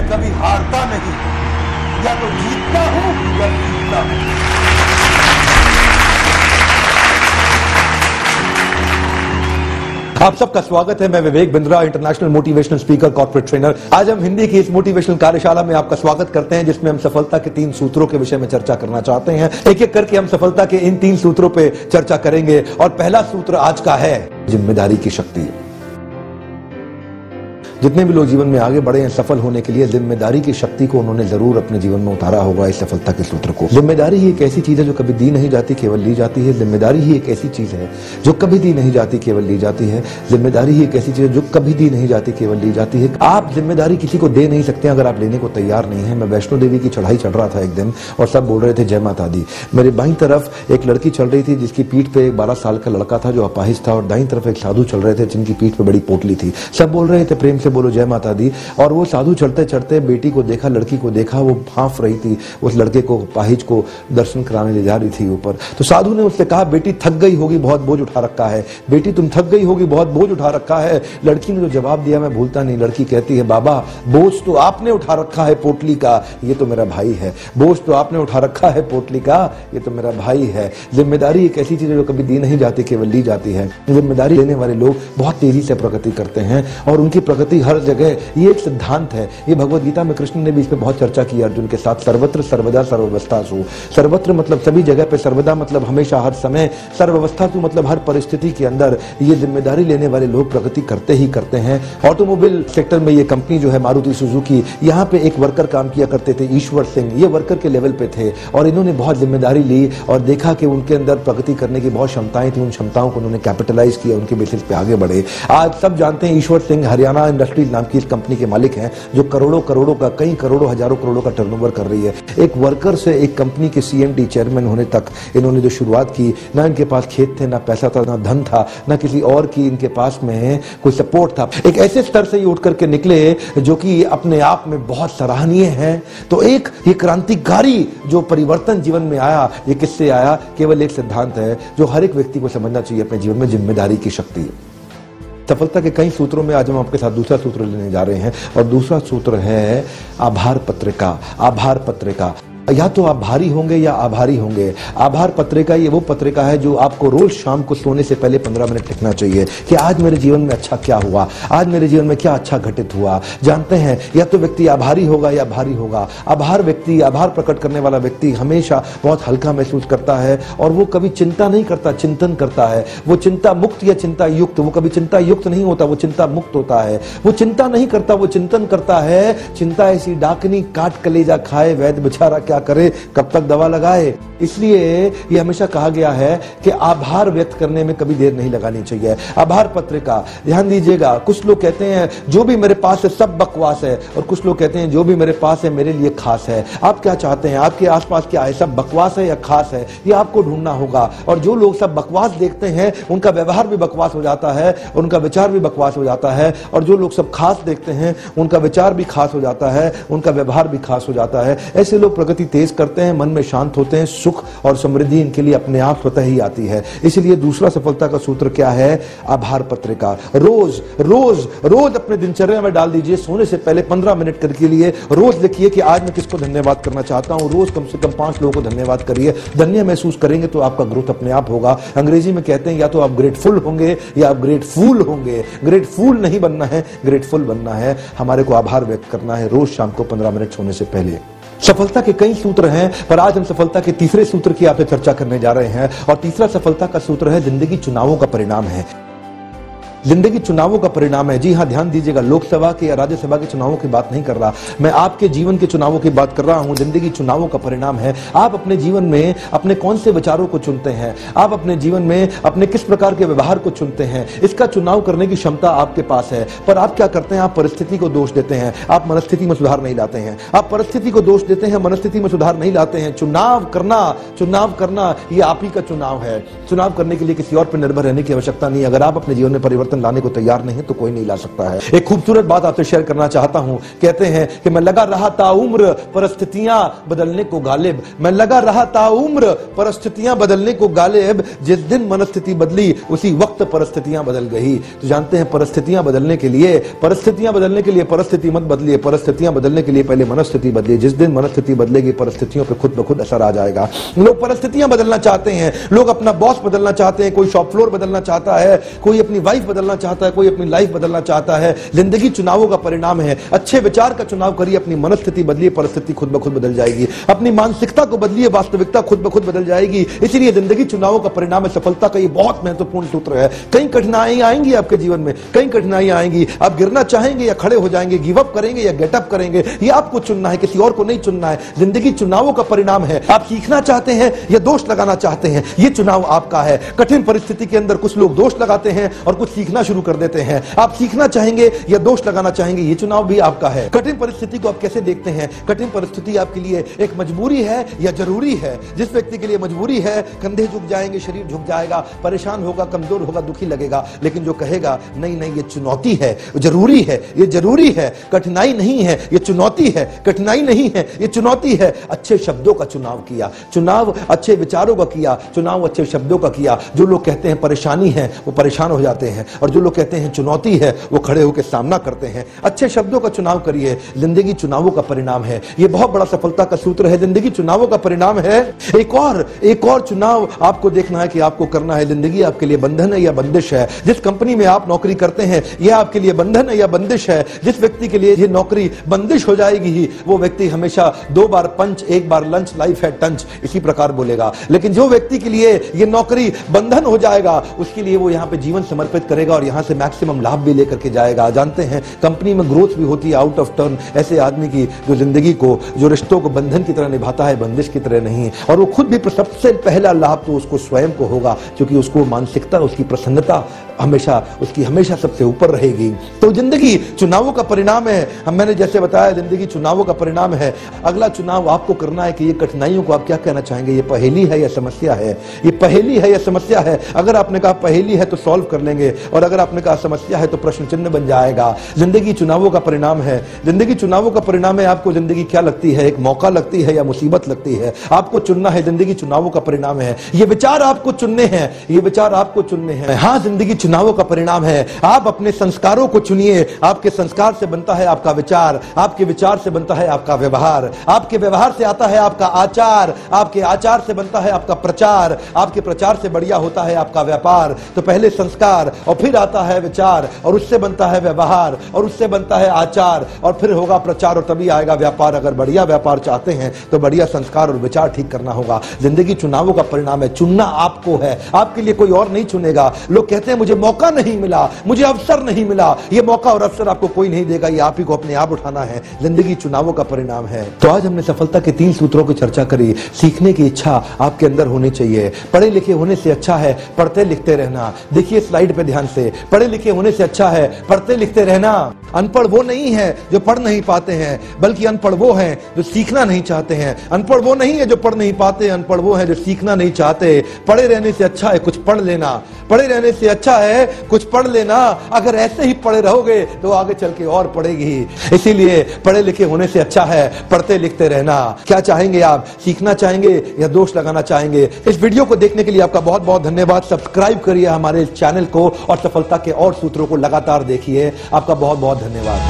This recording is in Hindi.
मैं कभी हारता नहीं या तो जीतता हूँ या जीतता हूँ। आप सबका स्वागत है। मैं Vivek Bindra international motivational speaker corporate trainer आज हम हिंदी की इस मोटिवेशनल कार्यशाला में आपका स्वागत करते हैं, जिसमें हम सफलता के तीन सूत्रों के विषय में चर्चा करना चाहते हैं। एक एक करके हम सफलता के इन तीन सूत्रों पे चर्चा करेंगे। और पहला सूत्र आज का है, ज़िम्मेदारी की शक्ति। जितने भी लोग जीवन में आगे बढ़े हैं सफल होने के लिए, ज़िम्मेदारी की शक्ति को उन्होंने ज़रूर अपने जीवन में उतारा होगा इस सफलता के सूत्र को। ज़िम्मेदारी ही एक ऐसी चीज़ है जो कभी दी नहीं जाती, केवल ली जाती है। ज़िम्मेदारी ही एक ऐसी चीज़ है जो कभी दी नहीं जाती, केवल ली जाती है। ज़िम्मेदारी ही एक ऐसी चीज़ है जो कभी दी नहीं जाती, केवल ली जाती है। आप ज़िम्मेदारी किसी को दे नहीं सकते अगर आप लेने को तैयार नहीं है। मैं वैष्णो देवी की चढ़ाई चढ़ रहा था एक दिन और सब बोल रहे थे, जय माता दी। मेरी बाई तरफ़ एक लड़की चल रही थी, जिसकी पीठ पे एक बारह साल का लड़का था जो अपाहिज था और दाई तरफ़ एक साधु चल रहे थे, जिनकी पीठ पे बड़ी पोटली थी। सब बोल रहे थे, प्रेम से बोलो, जय माता दी। और वो साधु चढ़ते चढ़ते बेटी को देखा, लड़की को देखा, वो भाफ रही थी, उस लड़के को, पाहिज को दर्शन कराने ले जा रही थी ऊपर। तो साधु ने उससे कहा, बेटी, थक गई होगी, बहुत बोझ उठा रखा है। बेटी, तुम थक गई होगी, बहुत बोझ उठा रखा है। लड़की ने जो जवाब दिया, मैं भूलता नहीं। लड़की कहती है, बाबा, बोझ तो आपने उठा रखा है पोटली का, ये तो मेरा भाई है। बोझ तो आपने उठा रखा है पोटली का, ये तो मेरा भाई है। ज़िम्मेदारी एक ऐसी चीज़ है जो कभी दी नहीं जाती, केवल ली जाती है। ज़िम्मेदारी लेने वाले लोग बहुत तेज़ी से प्रगति करते हैं और उनकी प्रगति हर जगह, ये एक सिद्धांत है। ये भगवत गीता में कृष्ण ने भी इस पर बहुत चर्चा की अर्जुन के साथ। सर्वत्र सर्वदा सर्वस्था सु। सर्वत्र मतलब सभी जगह पे सर्वदा मतलब हमेशा हर समय सर्वस्था सु मतलब हर परिस्थिति के अंदर ये ज़िम्मेदारी लेने वाले लोग प्रगति करते ही करते हैं। ऑटोमोबाइल सेक्टर में ये कंपनी जो है मारुति सुजुकी, यहाँ पे एक वर्कर काम किया करते थे, ईश्वर सिंह। ये वर्कर के लेवल पे थे और इन्होंने बहुत ज़िम्मेदारी ली और देखा कि उनके अंदर प्रगति करने की बहुत क्षमताएँ थी। उन क्षमताओं को उन्होंने कैपिटलाइज किया, उनके बेसिस पे आगे बढ़े। आज सब जानते हैं ईश्वर सिंह, हरियाणा इंडस्ट्रीज़ नाम की इस कंपनी के मालिक हैं, जो करोड़ों करोड़ों का, कई करोड़ों, हज़ारों करोड़ों का टर्नओवर कर रही है। एक वर्कर से एक कंपनी के सीएमडी चेयरमैन होने तक इन्होंने जो शुरुआत की, ना इनके पास खेत थे, ना पैसा था, ना धन था, ना किसी और की इनके पास में कोई सपोर्ट था। एक ऐसे स्तर से ये उठ करके निकले, जो कि अपने आप में बहुत सराहनीय है। तो एक ये क्रांतिकारी जो परिवर्तन जीवन में आया, ये किससे आया? केवल एक सिद्धांत है, जो हर एक व्यक्ति को समझना चाहिए, अपने जीवन में ज़िम्मेदारी की शक्ति। सफलता के कई सूत्रों में आज हम आपके साथ दूसरा सूत्र लेने जा रहे हैं और दूसरा सूत्र है आभार पत्रिका आभार पत्रिका। या तो आप भारी होंगे या आभारी होंगे। आभार पत्रिका ये वो पत्रिका है जो आपको रोज शाम को सोने से पहले पंद्रह मिनट लिखना चाहिए कि आज मेरे जीवन में अच्छा क्या हुआ, आज मेरे जीवन में क्या अच्छा घटित हुआ। जानते हैं, या तो व्यक्ति आभारी होगा या भारी होगा। आभार व्यक्ति, आभार प्रकट करने वाला व्यक्ति हमेशा बहुत हल्का महसूस करता है और वो कभी चिंता नहीं करता, चिंतन करता है। वो चिंता मुक्त या चिंता युक्त, वो कभी चिंता युक्त नहीं होता, वो चिंता मुक्त होता है। वो चिंता नहीं करता, वो चिंतन करता है। चिंता ऐसी डाकनी काट कलेजा खाए, वैद्य बेचारा क्या करे, कब तक दवा लगाए? इसलिए ये हमेशा कहा गया है कि आभार व्यक्त करने में कभी देर नहीं लगानी चाहिए। आभार पत्रिका, ध्यान दीजिएगा, कुछ लोग कहते हैं, जो भी मेरे पास है, सब बकवास है। और कुछ लोग कहते हैं, जो भी मेरे पास है, मेरे लिए खास है। आप क्या चाहते हैं? आपके आसपास क्या है? सब बकवास है या खास है? ये आपको ढूंढना होगा। और जो लोग सब बकवास देखते हैं, उनका व्यवहार भी बकवास हो जाता है, उनका विचार भी बकवास हो जाता है। और जो लोग सब खास देखते हैं, उनका विचार भी खास हो जाता है, उनका व्यवहार भी खास हो जाता है। ऐसे लोग प्रगति तेज करते हैं, मन में शांत होते हैं, सुख और समृद्धि इनके लिए अपने आप स्वतः ही आती है। इसलिए दूसरा सफलता का सूत्र क्या है? आभार पत्रिका। रोज रोज रोज अपने दिनचर्या में डाल दीजिए, सोने से पहले पंद्रह मिनट के लिए रोज लिखिए कि आज मैं किसको धन्यवाद करना चाहता हूँ। रोज कम से कम पाँच लोगों को धन्यवाद करिए। धन्य महसूस करेंगे तो आपका ग्रोथ अपने आप होगा। अंग्रेज़ी में कहते हैं, या तो आप ग्रेटफुल होंगे, या आप ग्रेटफुल होंगे। ग्रेटफुल नहीं बनना है ग्रेटफुल बनना है। हमारे को आभार व्यक्त करना है रोज शाम को पंद्रह मिनट सोने से पहले। सफलता के कई सूत्र हैं, पर आज हम सफलता के तीसरे सूत्र की आपसे चर्चा करने जा रहे हैं। और तीसरा सफलता का सूत्र है, ज़िंदगी चुनावों का परिणाम है। ज़िंदगी चुनावों का परिणाम है। जी हाँ ध्यान दीजिएगा, लोकसभा के या राज्यसभा के चुनावों की बात नहीं कर रहा। मैं आपके जीवन के चुनावों की बात कर रहा हूँ। ज़िंदगी चुनावों का परिणाम है। आप अपने जीवन में अपने कौन से विचारों को चुनते हैं? आप अपने जीवन में अपने किस प्रकार के व्यवहार को चुनते हैं? इसका चुनाव करने की क्षमता आपके पास है। पर आप क्या करते हैं? आप परिस्थिति को दोष देते हैं। आप मनस्थिति में सुधार नहीं लाते हैं। आप परिस्थिति को दोष देते हैं, मनस्थिति में सुधार नहीं लाते हैं। चुनाव करना चुनाव करना, ये आप ही का चुनाव है। चुनाव करने के लिए किसी और पर निर्भर रहने की आवश्यकता नहीं अगर आप अपने जीवन में परिवर्तन परिवर्तन लाने को तैयार नहीं है तो कोई नहीं ला सकता है। एक खूबसूरत बात आपसे शेयर करना चाहता हूँ। कहते हैं कि मैं लगा रहा था उम्र, परिस्थितियाँ बदलने को गालिब। मैं लगा रहा था उम्र, परिस्थितियाँ बदलने को गालिब। जिस दिन मनस्थिति बदली, उसी वक्त परिस्थितियाँ बदल गई। तो जानते हैं, परिस्थितियाँ बदलने के लिए, परिस्थितियाँ बदलने के लिए परिस्थिति मत बदलिए। परिस्थितियाँ बदलने के लिए पहले मनस्थिति बदलिए। जिस दिन मनस्थिति बदलेगी, परिस्थितियों पर खुद ब खुद असर आ जाएगा। लोग परिस्थितियाँ बदलना चाहते हैं। लोग अपना बॉस बदलना चाहते हैं। कोई शॉप फ्लोर बदलना चाहता है। कोई अपनी वाइफ बदलना चाहता है, कोई अपनी लाइफ बदलना चाहता है। ज़िंदगी चुनावों का परिणाम है। अच्छे विचार का चुनाव करिए, अपनी मनस्थिति बदलिए, परिस्थिति खुद ब खुद बदल जाएगी। अपनी मानसिकता को बदलिए, वास्तविकता खुद ब खुद बदल जाएगी। इसीलिए ज़िंदगी चुनावों का परिणाम है, सफलता का ये बहुत महत्वपूर्ण सूत्र है। कई कठिनाई आएँगी आपके जीवन में, कई कठिनाई आएँगी। आप गिरना चाहेंगे या खड़े हो जाएँगे गिव अप करेंगे या गेटअप करेंगे, ये आपको चुनना है, किसी और को नहीं चुनना है। ज़िंदगी चुनावों का परिणाम है। आप सीखना चाहते हैं या दोष लगाना चाहते हैं, ये चुनाव आपका है। कठिन परिस्थिति के अंदर कुछ लोग दोष लगाते हैं और कुछ सीखना शुरू कर देते हैं। आप सीखना चाहेंगे या दोष लगाना चाहेंगे, ये चुनाव भी आपका है। कठिन परिस्थिति को आप कैसे देखते हैं? कठिन परिस्थिति आपके लिए एक मजबूरी है या ज़रूरी है? जिस व्यक्ति के लिए मजबूरी है, कंधे झुक जाएँगे, शरीर झुक जाएगा, परेशान होगा, कमज़ोर होगा, दुखी लगेगा। लेकिन जो कहेगा, नहीं नहीं, ये चुनौती है, ज़रूरी है, ये ज़रूरी है, कठिनाई नहीं है, ये चुनौती है, कठिनाई नहीं है, ये चुनौती है। अच्छे शब्दों का चुनाव किया, चुनाव अच्छे विचारों का किया, चुनाव अच्छे शब्दों का किया। जो लोग कहते हैं, परेशानी है, वो परेशान हो जाते हैं। और जो लोग कहते हैं चुनौती है, वो खड़े होकर सामना करते हैं। अच्छे शब्दों का चुनाव करिए, ज़िंदगी चुनावों का परिणाम है। ये बहुत बड़ा सफलता का सूत्र है, ज़िंदगी चुनावों का परिणाम है। एक और एक और चुनाव आपको देखना है कि आपको करना है। ज़िंदगी आपके लिए बंधन है या बंदिश है। जिस कंपनी में आप नौकरी करते हैं, यह आपके लिए बंधन है या बंदिश है? जिस व्यक्ति के लिए नौकरी बंदिश हो जाएगी ही वो व्यक्ति हमेशा दो बार पंच, एक बार लंच, लाइफ है टंच, इसी प्रकार बोलेगा। लेकिन जो व्यक्ति के लिए ये नौकरी बंधन हो जाएगा, उसके लिए वो यहाँ पे जीवन समर्पित करेगा। और यहाँ से मैक्सिमम लाभ भी लेकर के जाएगा। जानते हैं, कंपनी में ग्रोथ भी होती है आउट ऑफ़ टर्न ऐसे आदमी की जो ज़िंदगी को, जो रिश्तों को बंधन की तरह निभाता है, बंदिश की तरह नहीं। और वो खुद भी सबसे पहला लाभ तो उसको स्वयं को होगा, क्योंकि उसको मानसिकता, उसकी प्रसन्नता हमेशा, उसकी हमेशा सबसे ऊपर रहेगी। तो ज़िंदगी चुनावों का परिणाम है। हम, मैंने जैसे बताया, ज़िंदगी चुनावों का परिणाम है। अगला चुनाव आपको करना है कि ये कठिनाइयों को आप क्या कहना चाहेंगे? ये पहेली है या समस्या है? ये पहेली है या समस्या है? अगर आपने कहा पहेली है तो सॉल्व कर लेंगे। और अगर आपने कहा समस्या है तो प्रश्न चिन्ह बन जाएगा। ज़िंदगी चुनावों का परिणाम है। ज़िंदगी चुनावों का परिणाम है, आपको ज़िंदगी क्या लगती है? एक मौका लगती है या मुसीबत लगती है? आपको चुनना है, ज़िंदगी चुनावों का परिणाम है। ये विचार आपको चुनने हैं। ये विचार आपको चुनने हैं। हाँ ज़िंदगी चुनावों का परिणाम है। आप अपने संस्कारों को चुनिए। आपके संस्कार से बनता है आपका विचार। आपके विचार से बनता है आपका व्यवहार। आपके व्यवहार से आता है आपका आचार। आपके आचार से बनता है आपका प्रचार। आपके प्रचार से बढ़िया होता है आपका व्यापार। तो पहले संस्कार और फिर आता है विचार और उससे बनता है व्यवहार और उससे बनता है आचार और फिर होगा प्रचार और तभी आएगा व्यापार। अगर बढ़िया व्यापार चाहते हैं तो बढ़िया संस्कार और विचार ठीक करना होगा। ज़िंदगी चुनावों का परिणाम है, चुनना आपको है। आपके लिए कोई और नहीं चुनेगा। लोग कहते हैं, मुझे मौका नहीं मिला, मुझे अवसर नहीं मिला। ये मौका और अवसर आपको कोई नहीं देगा, ये आप ही को अपने आप उठाना है। ज़िंदगी चुनावों का परिणाम है। तो आज हमने सफलता के तीन सूत्रों की चर्चा करी। सीखने की इच्छा आपके अंदर होनी चाहिए। पढ़े लिखे होने से अच्छा है, पढ़ते लिखते रहना। देखिए, स्लाइड पे ध्यान से। पढ़े लिखे होने से अच्छा है। पढ़ते लिखते रहना। अनपढ़ वो नहीं है जो पढ़ नहीं पाते हैं, बल्कि अनपढ़ वो हैं जो सीखना नहीं चाहते हैं। अनपढ़ वो नहीं है जो पढ़ नहीं पाते, अनपढ़ वो है जो सीखना नहीं चाहते। पढ़े रहने से अच्छा है कुछ पढ़ लेना। पढ़े रहने से अच्छा है कुछ पढ़ लेना। अगर ऐसे ही पढ़े रहोगे तो आगे चल के और पढ़ेगी। इसीलिए पढ़े लिखे होने से अच्छा है पढ़ते लिखते रहना। क्या चाहेंगे आप? सीखना चाहेंगे या दोष लगाना चाहेंगे? इस वीडियो को देखने के लिए आपका बहुत बहुत धन्यवाद। सब्सक्राइब करिए हमारे चैनल को और सफलता के और सूत्रों को लगातार देखिए। आपका बहुत बहुत धन्यवाद।